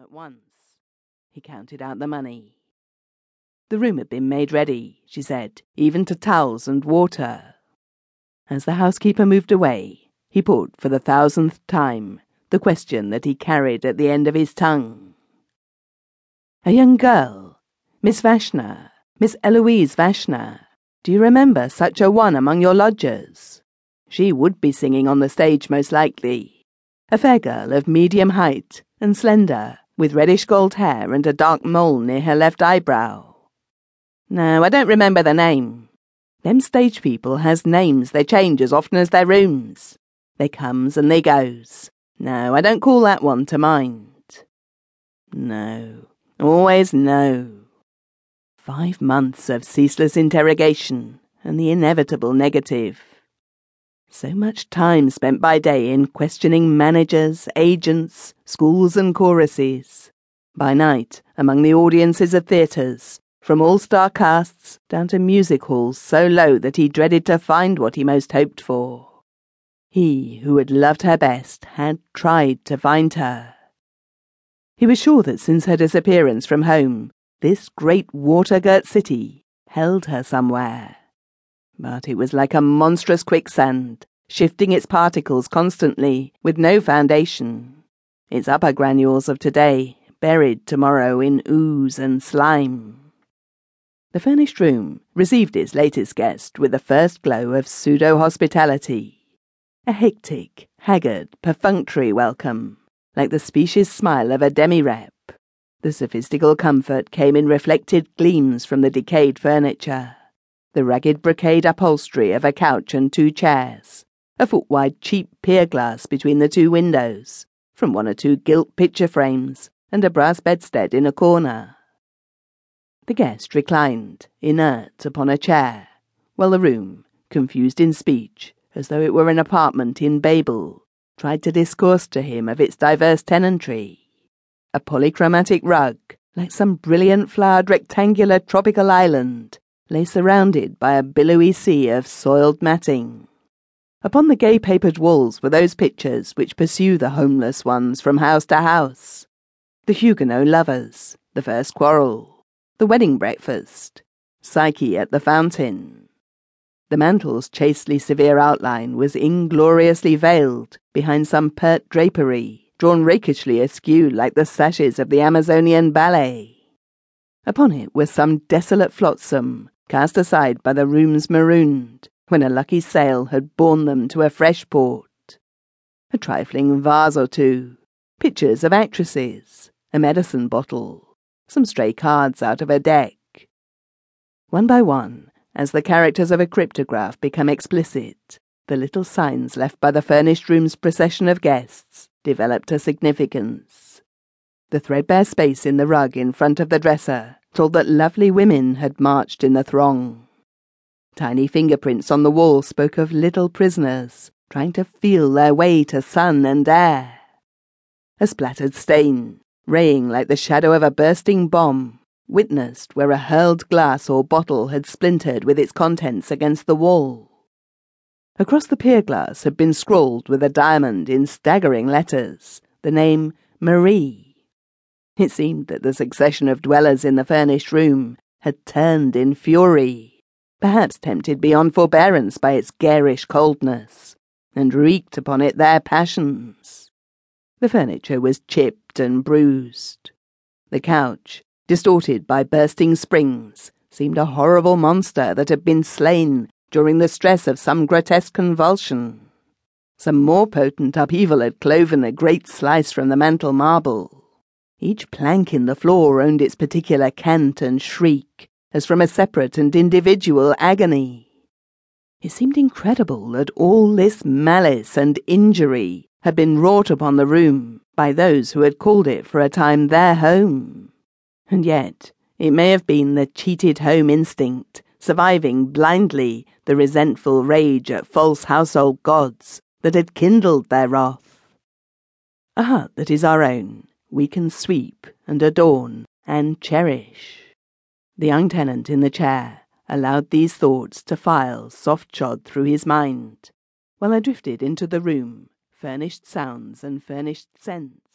at once. He counted out the money. The room had been made ready, she said, even to towels and water. As the housekeeper moved away, he put for the thousandth time the question that he carried at the end of his tongue. A young girl, Miss Vashner, Miss Eloise Vashner, Do you remember such a one among your lodgers? She would be singing on the stage most likely. A fair girl of medium height and slender, with reddish gold hair and a dark mole near her left eyebrow. No, I don't remember the name. Them stage people has names they change as often as their rooms. They comes and they goes. No, I don't call that one to mind. No, always no. Five months of ceaseless interrogation and the inevitable negative. So much time spent by day in questioning managers, agents, schools, and choruses. By night, among the audiences of theatres, from all star casts down to music halls so low that he dreaded to find what he most hoped for. He, who had loved her best, had tried to find her. He was sure that since her disappearance from home, this great water girt city held her somewhere. But it was like a monstrous quicksand, shifting its particles constantly, with no foundation. Its upper granules of today buried tomorrow in ooze and slime. The furnished room received its latest guest with the first glow of pseudo hospitality. A hectic, haggard, perfunctory welcome, like the specious smile of a demi-rep. The sophistical comfort came in reflected gleams from the decayed furniture, the ragged brocade upholstery of a couch and two chairs, a foot wide cheap pier glass between the two windows, from one or two gilt picture frames, and a brass bedstead in a corner. The guest reclined, inert, upon a chair, while the room, confused in speech, as though it were an apartment in Babel, tried to discourse to him of its diverse tenantry. A polychromatic rug, like some brilliant flowered rectangular tropical island, lay surrounded by a billowy sea of soiled matting. Upon the gay papered walls were those pictures which pursue the homeless ones from house to house. The Huguenot lovers, the first quarrel, the wedding breakfast, Psyche at the fountain. The mantel's chastely severe outline was ingloriously veiled behind some pert drapery drawn rakishly askew like the sashes of the Amazonian ballet. Upon it was some desolate flotsam, cast aside by the rooms marooned, when a lucky sail had borne them to a fresh port. A trifling vase or two, pictures of actresses, a medicine bottle, some stray cards out of a deck. One by one, as the characters of a cryptograph become explicit, the little signs left by the furnished room's procession of guests developed a significance. The threadbare space in the rug in front of the dresser told that lovely women had marched in the throng. Tiny fingerprints on the wall spoke of little prisoners trying to feel their way to sun and air. A splattered stain, raying like the shadow of a bursting bomb, witnessed where a hurled glass or bottle had splintered with its contents against the wall. Across the pier glass had been scrawled with a diamond in staggering letters the name Marie. It seemed that the succession of dwellers in the furnished room had turned in fury, perhaps tempted beyond forbearance by its garish coldness, and wreaked upon it their passions. The furniture was chipped and bruised. The couch, distorted by bursting springs, seemed a horrible monster that had been slain during the stress of some grotesque convulsion. Some more potent upheaval had cloven a great slice from the mantel marble. Each plank in the floor owned its particular cant and shriek, as from a separate and individual agony. It seemed incredible that all this malice and injury had been wrought upon the room by those who had called it for a time their home. And yet, it may have been the cheated home instinct surviving blindly the resentful rage at false household gods that had kindled their wrath. A hut that is our own, we can sweep and adorn and cherish. The young tenant in the chair allowed these thoughts to file soft shod through his mind, while I drifted into the room, furnished sounds and furnished scents.